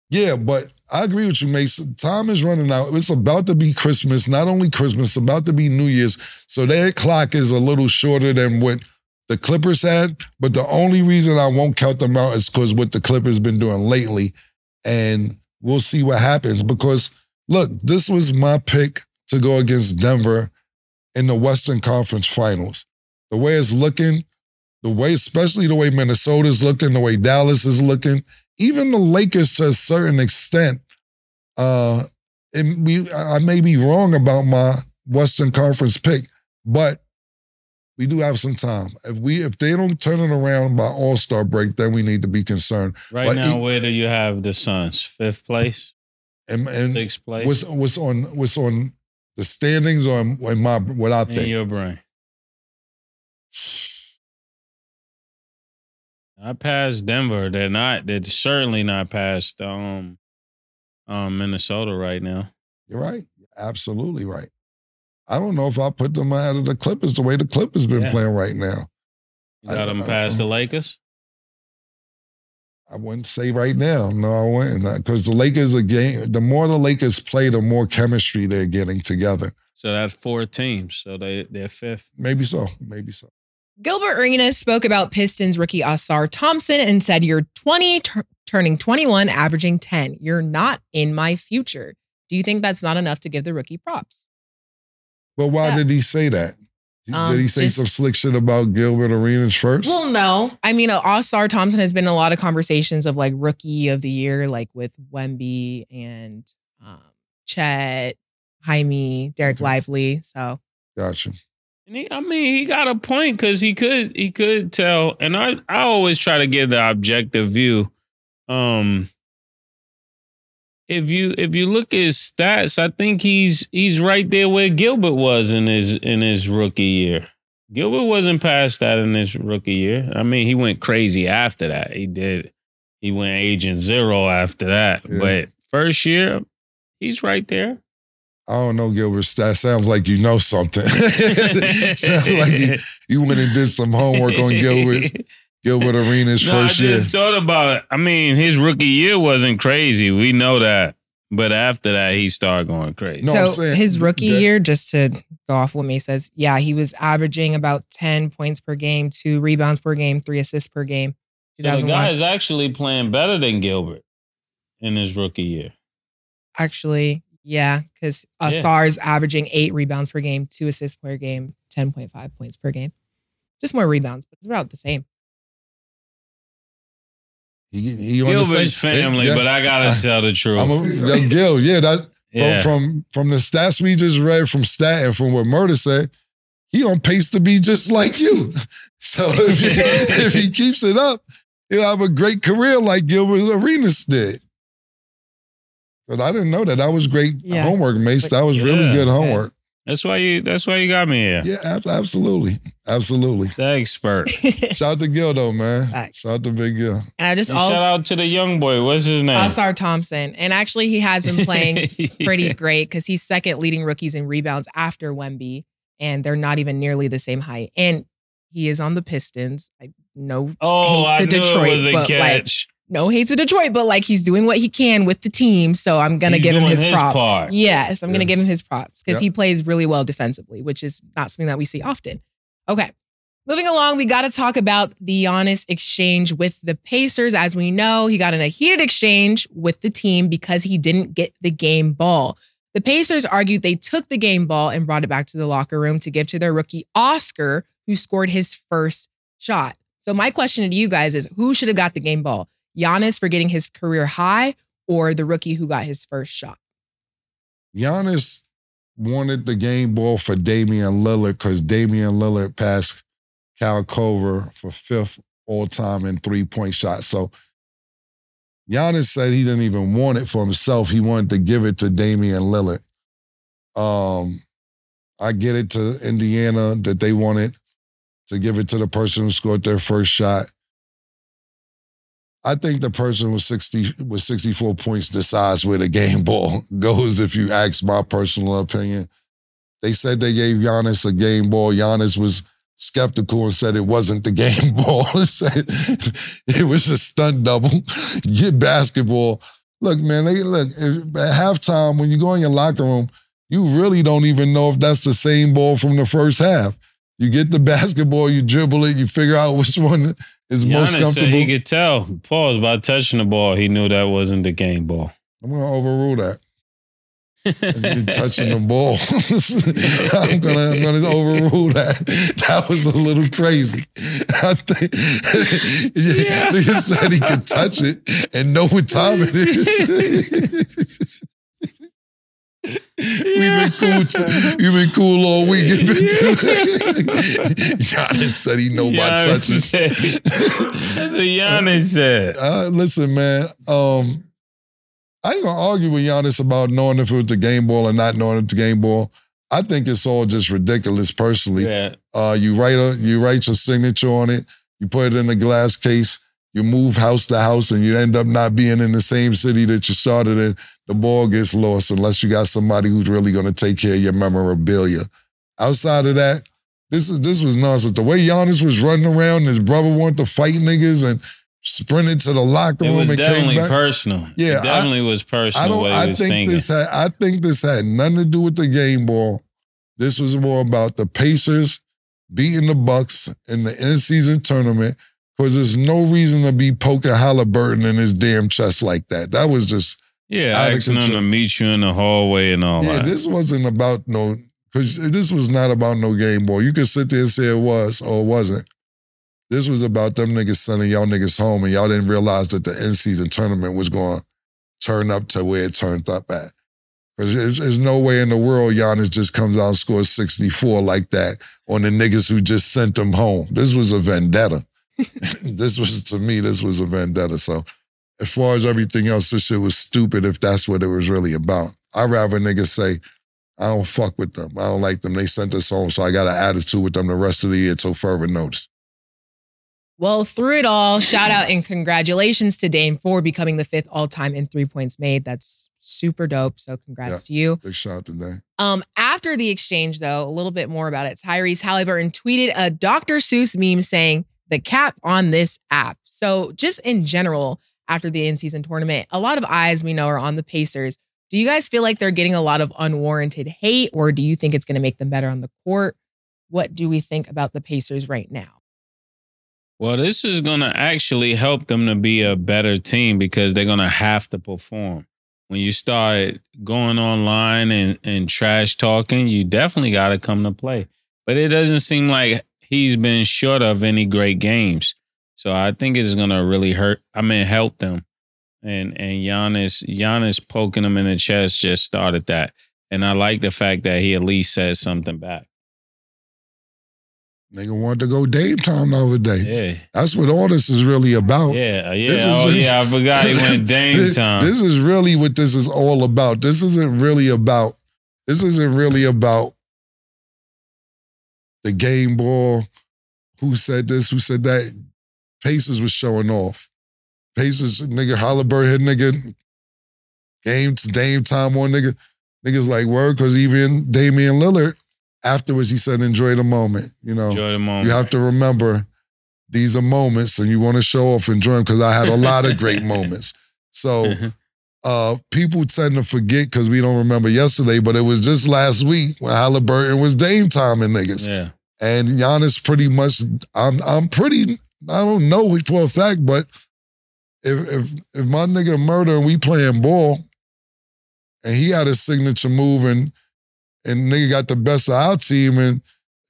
Yeah, but I agree with you, Mason. Time is running out. It's about to be Christmas. Not only Christmas, about to be New Year's. So their clock is a little shorter than what the Clippers had. But the only reason I won't count them out is because what the Clippers been doing lately. And we'll see what happens. Because look, this was my pick to go against Denver in the Western Conference Finals. The way it's looking, the way, especially the way Minnesota's looking, the way Dallas is looking, even the Lakers to a certain extent, uh, it, we, I may be wrong about my Western Conference pick, but we do have some time. If we if they don't turn it around by All Star break, then we need to be concerned. Right But now, he- where do you have the Suns? Fifth place, And, and sixth place. what's what's on what's on the standings or in, my what I think in your brain? Not past Denver. They're not. They're certainly not past um, um Minnesota right now. You're right. Absolutely right. I don't know if I put them ahead of the Clippers the way the Clippers been Yeah. playing right now. You got I- them I- past the Lakers. I wouldn't say right now. No, I wouldn't. Because the Lakers are game. The more the Lakers play, the more chemistry they're getting together. So that's four teams. So they they're fifth. Maybe so. Maybe so. Gilbert Arenas spoke about Pistons rookie Ausar Thompson and said, You're 20, tur- turning 21, averaging 10. You're not in my future. Do you think that's not enough to give the rookie props? But why Yeah. did he say that? Um, did he say just- some slick shit about Gilbert Arenas first? Well, no. I mean, Ausar Thompson has been in a lot of conversations of like rookie of the year, like with Wemby and um, Chet, Jaime, Dereck Okay. Lively. So gotcha. And he, I mean, he got a point because he could he could tell, and I I always try to give the objective view. Um, if you if you look at his stats, I think he's he's right there where Gilbert was in his in his rookie year. Gilbert wasn't past that in his rookie year. I mean, he went crazy after that. He did. He went agent zero after that. Yeah. But first year, he's right there. I don't know, Gilbert. That sounds like you know something. (laughs) sounds like you, you went and did some homework on Gilbert (laughs) Gilbert Arenas No, first I year. just thought about it. I mean, his rookie year wasn't crazy. We know that. But after that, he started going crazy. No, I'm so saying his rookie that- year, just to go off what May says, yeah, he was averaging about 10 points per game, two rebounds per game, three assists per game. So the guy is actually playing better than Gilbert in his rookie year. Actually, yeah, because Yeah. Ausar's averaging eight rebounds per game, two assists per game, 10.5 points per game. Just more rebounds, but it's about the same. He, he on Gilbert's family, yeah. but I gotta (laughs) tell the truth. I'm a, young Gil, yeah, that's yeah. from, from from the stats we just read from Stat and from what Murder said, he on pace to be just like you. (laughs) So if he, (laughs) if he keeps it up, he'll have a great career like Gilbert Arenas did. Because I didn't know that. That was great Yeah. homework, Mase. That was really Yeah. good homework. That's why you. That's why you got me here. Yeah, absolutely. Absolutely. The expert. (laughs) Shout out to Gil, though, man. Facts. Shout out to Big Gil. And I just And also shout out to the young boy. What's his name? Ausar Thompson. And actually, he has been playing (laughs) pretty great because he's second leading rookies in rebounds after Wemby, and they're not even nearly the same height. And he is on the Pistons. I know Oh, hate I to knew Detroit, it was a but, like, catch. No hate to Detroit, but like he's doing what he can with the team. So I'm gonna He's give him his, his props. part. Yes, I'm gonna give him his props because Yeah. he plays really well defensively, which is not something that we see often. Okay. Moving along, we got to talk about the Giannis exchange with the Pacers. As we know, he got in a heated exchange with the team because he didn't get the game ball. The Pacers argued they took the game ball and brought it back to the locker room to give to their rookie Oscar, who scored his first shot. So my question to you guys is who should have got the game ball? Giannis for getting his career high or the rookie who got his first shot? Giannis wanted the game ball for Damian Lillard because Damian Lillard passed Kyle Korver for fifth all time in three point shots. So Giannis said he didn't even want it for himself. He wanted to give it to Damian Lillard. Um, I get it to Indiana that they wanted to give it to the person who scored their first shot. I think the person with 60 with 64 points decides where the game ball (laughs) goes, if you ask my personal opinion. They said they gave Giannis a game ball. Giannis was skeptical and said it wasn't the (laughs) game ball. (laughs) It said it was a stunt double. Get basketball. Look, man, they look at halftime when you go in your locker room, you really don't even know if that's the same ball from the first half. You get the basketball, you dribble it, you figure out which one is most Giannis said comfortable. he could tell. Pause by touching the ball. He knew that wasn't the game ball. I'm gonna overrule that. (laughs) You touching the ball. (laughs) I'm gonna I'm gonna overrule that. That was a little crazy. I think (laughs) Yeah. nigga said he could touch it and know what time it is. We've been cool. T- we've been cool all week. Been too- (laughs) Giannis said he know touching. said- That's what Giannis said. Uh, listen, man. Um, I ain't gonna argue with Giannis about knowing if it was the game ball or not knowing it's the game ball. I think it's all just ridiculous, personally. Yeah. Uh, you write a, you write your signature on it, you put it in a glass case, you move house to house, and you end up not being in the same city that you started in. The ball gets lost unless you got somebody who's really gonna take care of your memorabilia. Outside of that, this is this was nonsense. The way Giannis was running around, and his brother wanted to fight niggas and sprinted to the locker room. It was and came definitely back. personal. Yeah, it definitely was personal. I don't. I was think this had. I think this had nothing to do with the game ball. This was more about the Pacers beating the Bucks in the in-season tournament because there's no reason to be poking Halliburton in his damn chest like that. That was just yeah, asking him to meet you in the hallway and all that. yeah. that. This wasn't about no because this was not about no game ball. You could sit there and say it was or it wasn't. This was about them niggas sending y'all niggas home, and y'all didn't realize that the in-season tournament was going to turn up to where it turned up at. Because there's, there's no way in the world Giannis just comes out and scores 64 like that on the niggas who just sent them home. This was a vendetta. (laughs) this was, to me, this was a vendetta. So as far as everything else, this shit was stupid if that's what it was really about. I'd rather niggas say, I don't fuck with them. I don't like them. They sent us home, so I got an attitude with them the rest of the year till further notice. Well, through it all, shout out and congratulations to Dame for becoming the fifth all time in three points made. That's super dope. So congrats Yeah. to you. Big shout out today. Um, after the exchange, though, a little bit more about it. Tyrese Halliburton tweeted a Dr. Seuss meme saying the cap on this app. So just in general, after the in-season tournament, a lot of eyes we know are on the Pacers. Do you guys feel like they're getting a lot of unwarranted hate, or do you think it's going to make them better on the court? What do we think about the Pacers right now? Well, this is going to actually help them to be a better team because they're going to have to perform. When you start going online and, and trash talking, you definitely got to come to play. But it doesn't seem like he's been short of any great games. So I think it's going to really hurt. I mean, help them. And and Giannis, Giannis poking him in the chest just started that. And I like the fact that he at least said something back. Nigga wanted to go Dame time the other day. Yeah. That's what all this is really about. Yeah, yeah. This oh, is- oh, yeah. I forgot he went (laughs) Dame. This is really what this is all about. This isn't really about. This isn't really about the game ball. Who said this? Who said that? Pacers was showing off. Pacers, nigga, Halliburton, hit nigga, game to Dame time on nigga. Niggas like word because even Damian Lillard afterwards he said enjoy the moment. You know, Enjoy the moment. you have to remember these are moments and you want to show off and enjoy them because I had a lot of great (laughs) moments. So uh, people tend to forget because we don't remember yesterday, but it was just last week when Halliburton was Dame time and niggas. yeah. And Giannis pretty much, I'm I'm pretty, I don't know for a fact, but if if if my nigga murder and we playing ball, and he had a signature move and and nigga got the best of our team and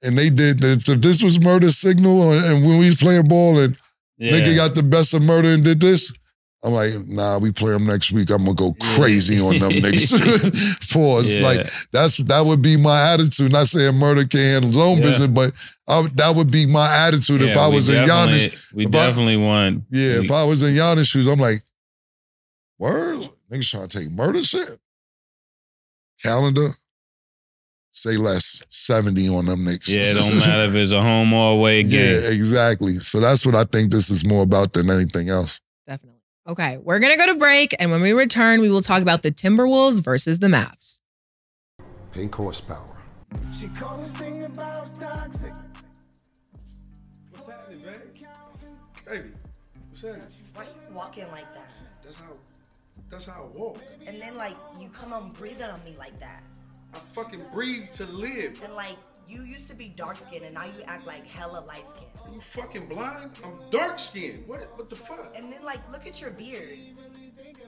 and they did if, if this was murder signal and when we was playing ball and Yeah. nigga got the best of murder and did this. I'm like, nah, we play them next week. I'm gonna go Yeah. crazy on them (laughs) niggas. (laughs) Pause. Yeah. Like that's that would be my attitude. Not saying murder can't handle his own Yeah. business, but I, that would be my attitude if I was in definitely- Giannis. We if I- definitely won. Yeah, we- if I was in Giannis shoes, I'm like, word, niggas trying to take murder shit. Calendar, say less, 70 on them niggas. yeah, it (laughs) don't matter if it's a home or away game. Yeah, exactly. So that's what I think this is more about than anything else. Definitely. Okay, we're gonna go to break, and when we return, we will talk about the Timberwolves versus the Mavs. Pink horsepower. She called this thing about toxic. What's happening, baby? Baby, what's happening? Why are you walking like that? That's how. That's how I walk. And then like you come on breathing on me like that. I fucking breathe to live. And like you used to be dark skinned and now you act like hella light skinned. You fucking blind? I'm dark skinned. What? What the fuck? And then like look at your beard.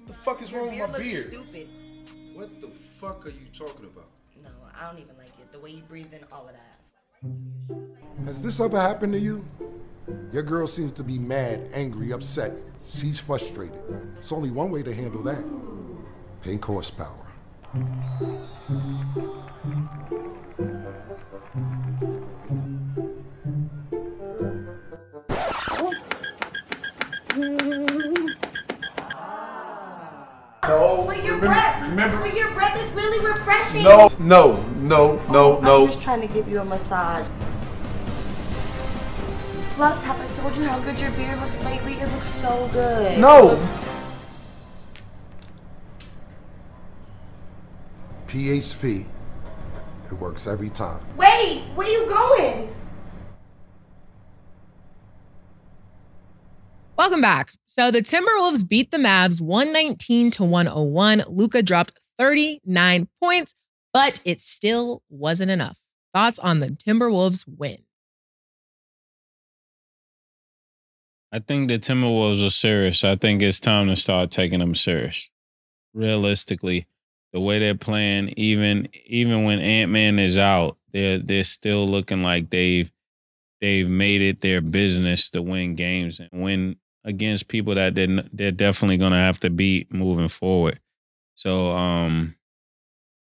the fuck is Your wrong with my looks beard? stupid. What the fuck are you talking about? No, I don't even like it. The way you breathe in all of that. Has this ever happened to you? Your girl seems to be mad, angry, upset. She's frustrated. It's only one way to handle that. Pink horsepower. Your breath, remember- but your breath is really refreshing. No, no, no, no, no. I'm just trying to give you a massage. Plus, have I told you how good your beard looks lately? It looks so good. No. Looks- PHP. It works every time. Wait, where are you going? Welcome back. So the Timberwolves beat the Mavs 119 to 101. Luka dropped 39 points, but it still wasn't enough. Thoughts on the Timberwolves win? I think the Timberwolves are serious. I think it's time to start taking them serious. Realistically, the way they're playing, even even when Ant Man is out, they're they're still looking like they've they've made it their business to win games and win against people that they're, they're definitely gonna have to beat moving forward. So um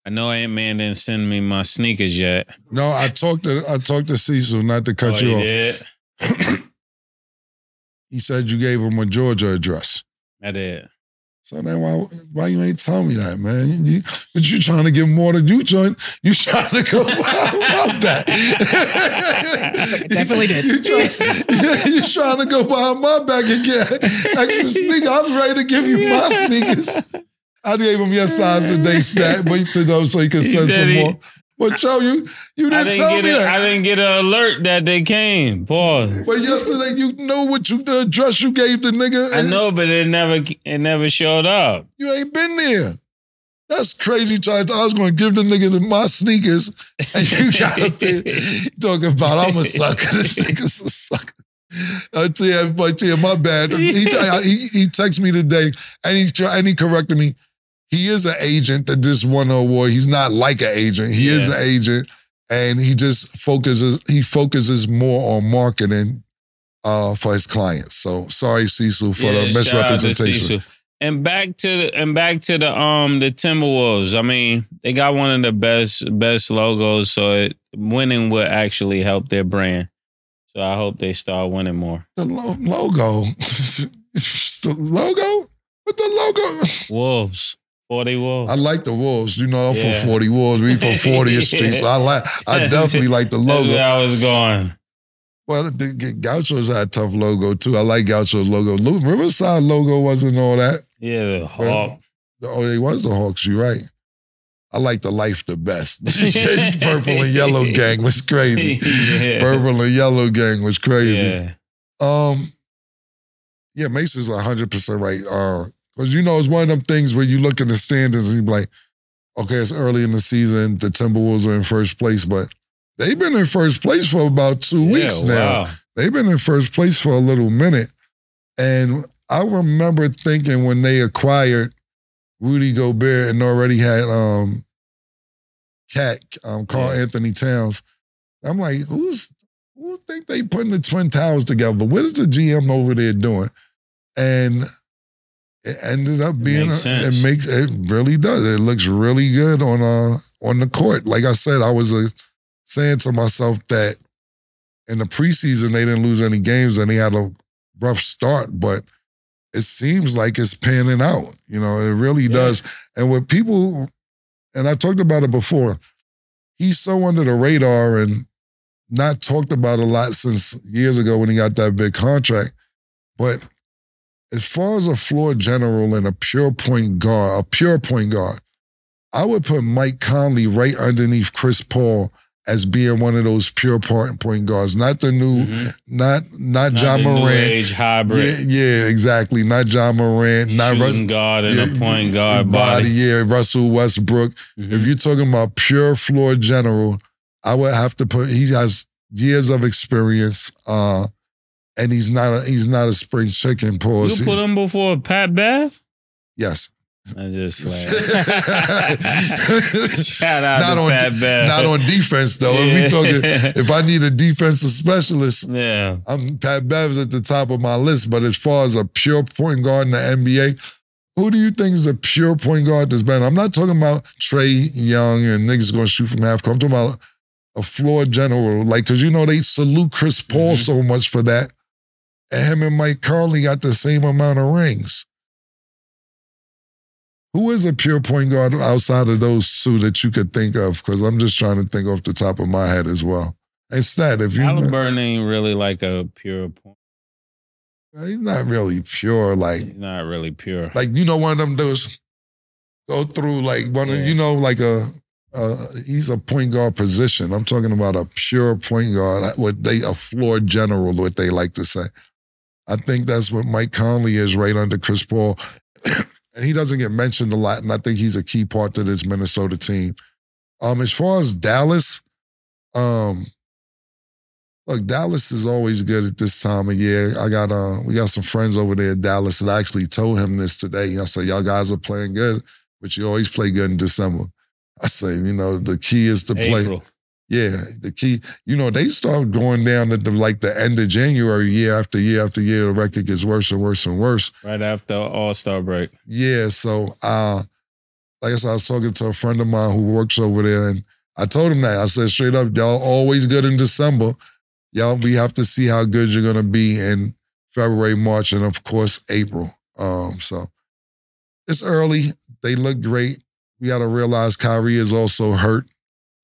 I know Ant Man didn't send me my sneakers yet. No, I talked to I talked to Cecil not to cut Oh, you off. did? (clears throat) He said you gave him a Georgia address. I did. So then why why you ain't tell me that, man? You, but you trying to give more than you trying you trying to go (laughs) about that. (laughs) Definitely did. You try, (laughs) you trying to go behind my back and get extra sneakers. I was ready to give you my sneakers. I gave him your size today, snack, but to know so he could send some more. But Joe, you you didn't didn't tell me it. that. I didn't get an alert that they came. Pause. but yesterday, you know what you the address you gave the nigga. I know, but it never it never showed up. You ain't been there. That's crazy. Charles. I was going to give the nigga the, my sneakers, and you (laughs) got up there talking about I'm a sucker. This nigga's a sucker. I tell you, everybody, tell you, my bad. He, he, he texted me today, and he and he corrected me. He is an agent that just won an award. He's not like an agent. He is an agent, and he just focuses. He focuses more on marketing uh, for his clients. So sorry, Cecil, for Yeah, the shout out to misrepresentation. And back to the and back to the um the Timberwolves. I mean, they got one of the best best logos, so it, winning would actually help their brand. So I hope they start winning more. The lo- logo. (laughs) the logo? What the logo? Wolves. 40 Wolves. I like the Wolves. You know, I'm Yeah. from 40 Wolves. We from 40th Street. So I like I definitely like the logo. I was going. Well, the, Gauchos had a tough logo too. I like Gauchos logo. Riverside logo wasn't all that. Yeah, the Hawk. Oh, they was the Hawks. You're right. I like the life the best. (laughs) Purple and yellow (laughs) gang was crazy. yeah. Purple and yellow gang was crazy. Yeah. Um, yeah, Mason's hundred percent right. Uh, because you know it's one of them things where you look in the standings and you be like, okay, it's early in the season. The Timberwolves are in first place, but they've been in first place for about two weeks yeah, now. Wow. They've been in first place for a little minute. And I remember thinking when they acquired Rudy Gobert and already had um KAT, um, Karl Yeah. Anthony Towns. I'm like, who's who think they putting the Twin Towers together? What is the GM over there doing? And it ended up being makes a- it makes it really does. It looks really good on uh on the court. Like I said, I was uh, saying to myself that in the preseason they didn't lose any games and they had a rough start, but it seems like it's panning out. You know, it really Yeah. does. And with people, and I talked about it before, he's so under the radar and not talked about a lot since years ago when he got that big contract. But as far as a floor general and a pure point guard, a pure point guard, I would put Mike Conley right underneath Chris Paul as being one of those pure point point guards, not the new, Mhm. not not, Not Ja Morant. age hybrid. Yeah, yeah, exactly. Not Ja Morant, not Rus- shooting guard and yeah, a point guard body. body. Yeah, Russell Westbrook. Mhm. If you're talking about pure floor general, I would have to put. He has years of experience, uh, and he's not a he's not a spring chicken. Pause. You put him before Pat Bev? yes, I just (laughs) like (laughs) shout out Not to on- Pat Bev. not on defense though. If we talking, (laughs) if I need a defensive specialist, yeah. I'm Pat Bev's at the top of my list. But as far as a pure point guard in the NBA, who do you think is a pure point guard that's better? I'm not talking about Trae Young and niggas going to shoot from half court. I'm talking about a floor general, like because you know they salute Chris Paul Mhm. so much for that, and him and Mike Conley got the same amount of rings. Who is a pure point guard outside of those two that you could think of? Because I'm just trying to think off the top of my head as well. Instead, if you Halliburton ain't really like a pure point. He's not really pure, like He's not really pure. like you know one of them those go through like one of you know like a uh, he's a point guard position. I'm talking about a pure point guard, what they a floor general, what they like to say. I think that's what Mike Conley is right under Chris Paul. (clears throat) and he doesn't get mentioned a lot, and I think he's a key part to this Minnesota team. Um, as far as Dallas, um, look, Dallas is always good at this time of year. I got uh, we got some friends over there in Dallas that I actually told him this today. I said, y'all guys are playing good, but you always play good in December. I say, you know, the key is to play. Yeah, the key, you know, they start going down at the like the end of January, year after year after year. The record gets worse and worse and worse. Right after All Star break. Yeah, so uh, like I said, I was talking to a friend of mine who works over there, and I told him that. I said straight up, y'all always good in December. Y'all, we have to see how good you're gonna be in February, March, and of course April. Um, so it's early. They look great. We got to realize Kyrie is also hurt.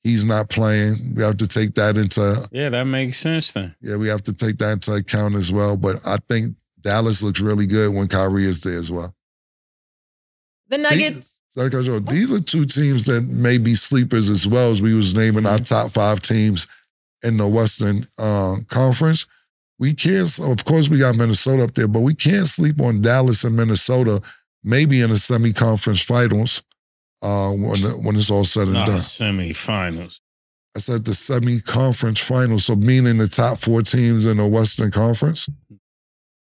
He's not playing. We have to take that into Yeah, that makes sense then. yeah, we have to take that into account as well. But I think Dallas looks really good when Kyrie is there as well. The Nuggets. So like I these are two teams that may be sleepers as well as we was naming our top five teams in the Western uh, Conference. We can't, of course, we got Minnesota up there, but we can't sleep on Dallas and Minnesota. Maybe in the semi-conference finals uh, when when it's all said and Not done. semifinals. I said the semi-conference finals, so meaning the top four teams in the Western Conference.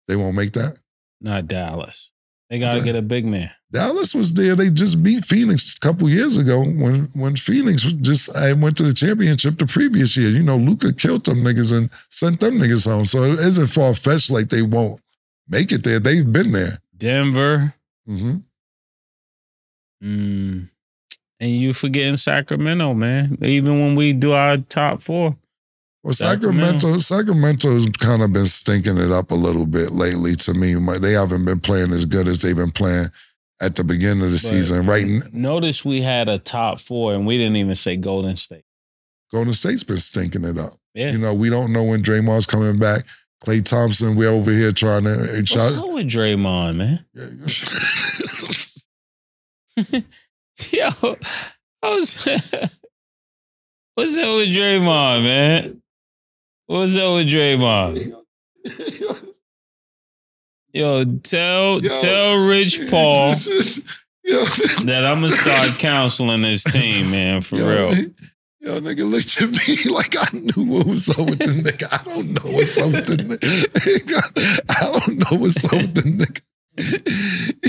They won't make that. Not Dallas. They gotta Okay. get a big man. Dallas was there. They just beat Phoenix a couple years ago when when Phoenix just I went to the championship the previous year. You know, Luka killed them niggas and sent them niggas home. So it isn't far fetched like they won't make it there. They've been there. Denver. hmm Mm. And you forgetting Sacramento, man. Even when we do our top four, Well, Sacramento, Sacramento has kind of been stinking it up a little bit lately to me. They haven't been playing as good as they've been playing at the beginning of the But season. Right, Notice we had a top four, and we didn't even say Golden State. Golden State's been stinking it up. Yeah. You know, we don't know when Draymond's coming back. Klay Thompson, we're over here trying to. What's up with Draymond, man? (laughs) (laughs) Yo, how's, (laughs) what's up with Draymond, man? What's up with Draymond? Yo, tell Yo. tell Rich (laughs) Paul Yo, that I'm gonna start counseling this team, man, for yo, real. Yo, nigga looked at me like I knew what was up with the nigga. I don't know what's up with the nigga. I don't know what's up with the nigga.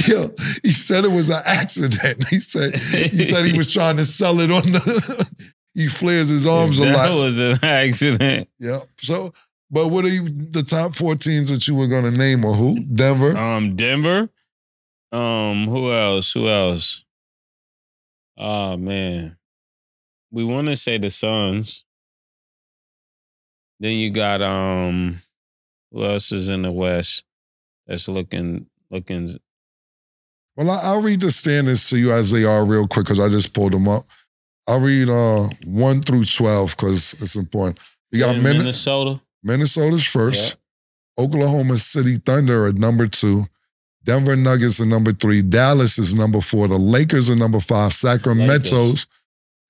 Yo, he said it was an accident. He said he said he was trying to sell it on the. (laughs) he flares his arms a lot. that was an accident. Yeah. So, but what are you, the top four teams that you were going to name or who? Denver. Um, Denver. Um, who else? Who else? Oh man, we want to say the Suns. Then you got um, who else is in the West? That's looking looking. Well, I, I'll read the standings to you as they are real quick because I just pulled them up. I'll read uh one through twelve because it's important. You got in Min- Minnesota. Minnesota's first. Oklahoma City Thunder at number two. Denver Nuggets are number three. Dallas is number four. The Lakers are number five. Sacramento's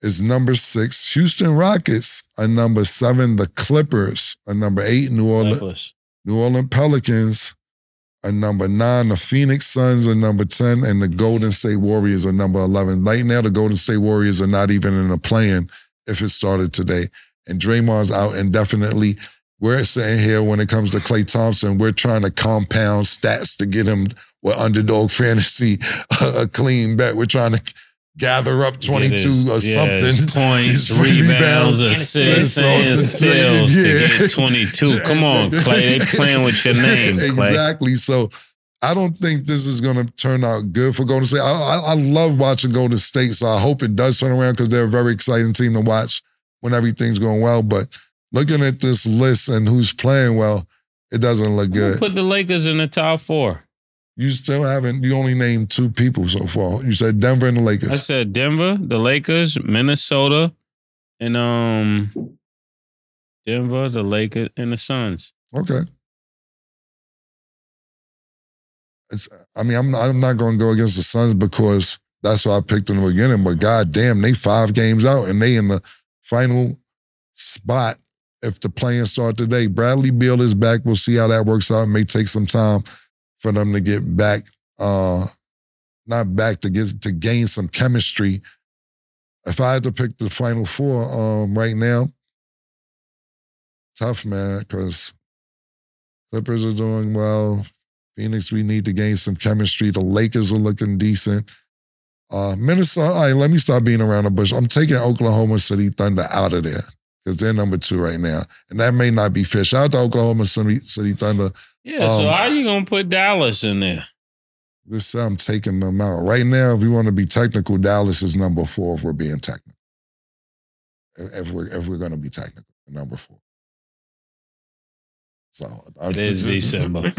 is number six. Houston Rockets are number seven. The Clippers are number eight. New Orleans. New Orleans Pelicans are number nine. The Phoenix Suns are number 10. And the Golden State Warriors are number 11. Right now, the Golden State Warriors are not even in the plan if it started today. And Draymond's out indefinitely. We're sitting here when it comes to Klay Thompson, we're trying to compound stats to get him with underdog (laughs) fantasy uh, a clean bet. We're trying to gather up 22 his- or yeah, something. his points, His rebounds, rebounds, assists, assists, and steals yeah. to get 22. (laughs) Come on, Klay. They playing with your (laughs) name, Klay. exactly. So I don't think this is going to turn out good for Golden State. I, I, I love watching Golden State, so I hope it does turn around because they're a very exciting team to watch when everything's going well. But looking at this list and who's playing well, it doesn't look Who good. Put the Lakers in the top four. You still haven't. You only named two people so far. You said Denver and the Lakers. I said Denver, the Lakers, Minnesota, and um Denver, the Lakers, and the Suns. Okay. It's, I mean, I'm not, I'm not going to go against the Suns because that's what I picked in the beginning. But god damn, they five games out and they in the final spot. If the playing start today, Bradley Beal is back. We'll see how that works out. It may take some time for them to get back, uh, not back to get to gain some chemistry. If I had to pick the final four um, right now, tough man, because Clippers are doing well. Phoenix, we need to gain some chemistry. The Lakers are looking decent. Uh, Minnesota, all right, let me stop being around the bush. I'm taking Oklahoma City Thunder out of there because they're number two right now. And that may not be fair. Shout out to Oklahoma City, City Thunder. Yeah, so Um, how you gonna put Dallas in there? This I'm taking them out. Right now, if we want to be technical, Dallas is number four if we're being technical. If if we're if we're gonna be technical, number four. So I'm It is December. (laughs)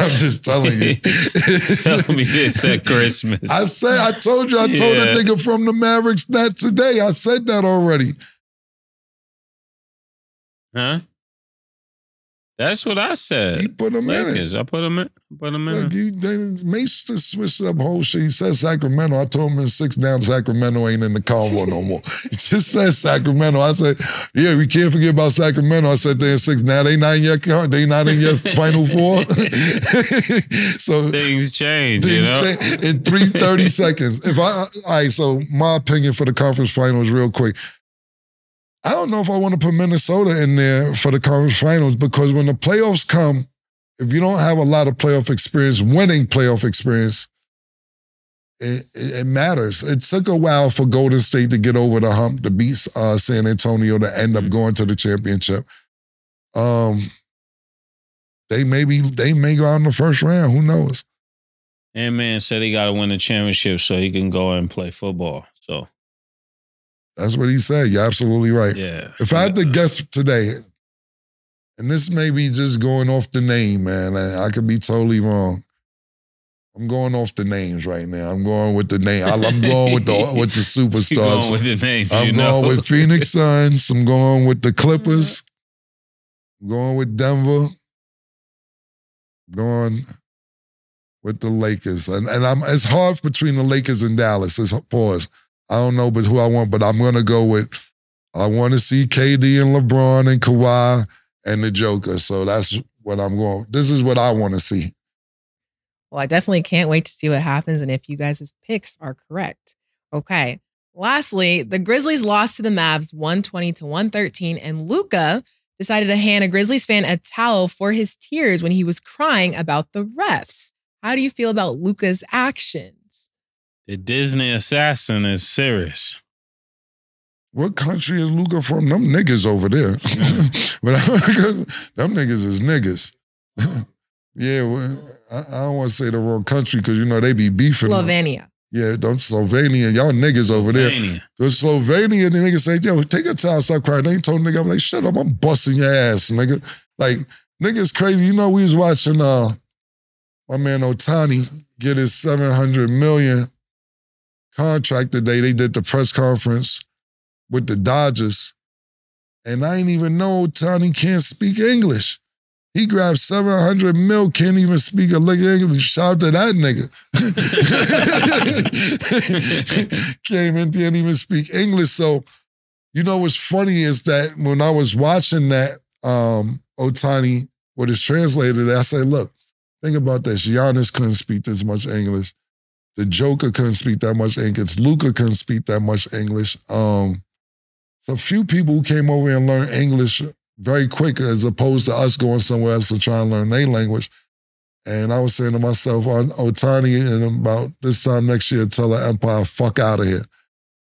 I'm just telling you. (laughs) Tell me this at Christmas. I said I told you I told Yeah. a nigga from the Mavericks that today. I said that already. huh? That's what I said. He put him in it. I put him in. Put him in. Look, you they Mase just switched up whole shit. He said Sacramento. I told him in six down, Sacramento ain't in the convo no more. (laughs) He just said Sacramento. I said, yeah, we can't forget about Sacramento. I said they're in six. Now they not in your car. They not in your (laughs) final four. (laughs) so Things change, you things know. change in three thirty seconds. If I all right, so my opinion for the conference finals, real quick. I don't know if I want to put Minnesota in there for the conference finals because when the playoffs come, if you don't have a lot of playoff experience, winning playoff experience, it, it, it matters. It took a while for Golden State to get over the hump to beat uh, San Antonio to end up Mhm. going to the championship. Um, they maybe they may go out in the first round. Who knows? Ant Man said he got to win the championship so he can go and play football. So That's what he said. You're absolutely right. Yeah. If I had to guess today, and this may be just going off the name, man, I, I could be totally wrong. I'm going off the names right now. I'm going with the name. I'm going with the with the (laughs) superstars. going with the names, I'm going know. with Phoenix (laughs) Suns. I'm going with the Clippers. Mm-hmm. I'm going with Denver. I'm going with the Lakers. And, and I'm it's hard between the Lakers and Dallas. It's pause. I don't know but who I want, but I'm gonna go with I want to see KD and LeBron and Kawhi and the Joker. So that's what I'm going. This is what I want to see. Well, I definitely can't wait to see what happens and if you guys' picks are correct. Okay. Lastly, the Grizzlies lost to the Mavs 120 to 113, and Luka decided to hand a Grizzlies fan a towel for his tears when he was crying about the refs. How do you feel about Luka's actions? The Disney assassin is serious. What country is Luka from? Them niggas over there. (laughs) but them niggas is niggas. (laughs) yeah, well, I, I don't want to say the wrong country because you know they be beefing. Slovenia. Yeah, them Slovenia, y'all niggas over there. Slovenia. The Slovenia, the nigga say, yo, take a towel, stop crying. They ain't told the nigga, I'm like, shut up, I'm busting your ass, nigga. Like, nigga's crazy. You know, we was watching uh my man Ohtani get his 700 million contract today. They did the press conference with the Dodgers. And I ain't even know Ohtani can't speak English. He grabbed 700 mil, can't even speak a lick of English. Shout out to that nigga. (laughs) Came in, can't even speak English. So, you know what's funny is that when I was watching that um Ohtani, what is translated, I said, look, think about this. Giannis couldn't speak this much English. The Joker couldn't speak that much English. Luka couldn't speak that much English. Um, so a few people who came over and learned English very quick as opposed to us going somewhere else to try and learn their language. And I was saying to myself, Ohtani, in about this time next year, tell the Empire, fuck out of here.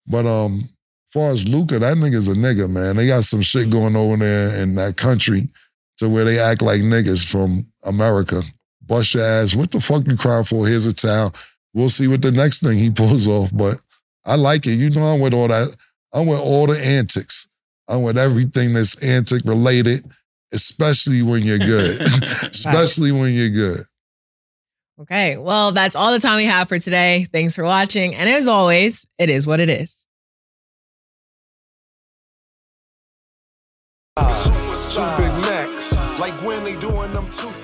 But um, as far as Luka, that nigga's a nigga, man. They got some shit going over there in that country to where they act like niggas from America. Bust your ass. What the fuck you crying for? Here's a towel. We'll see what the next thing he pulls off. But I like it. You know, I'm with all that. I'm with all the antics. I'm with everything that's antic related, especially when you're good. especially when you're good. Okay. Well, that's all the time we have for today. Thanks for watching. And as always, it is what it is. Two big necks, like when they doing them two for five.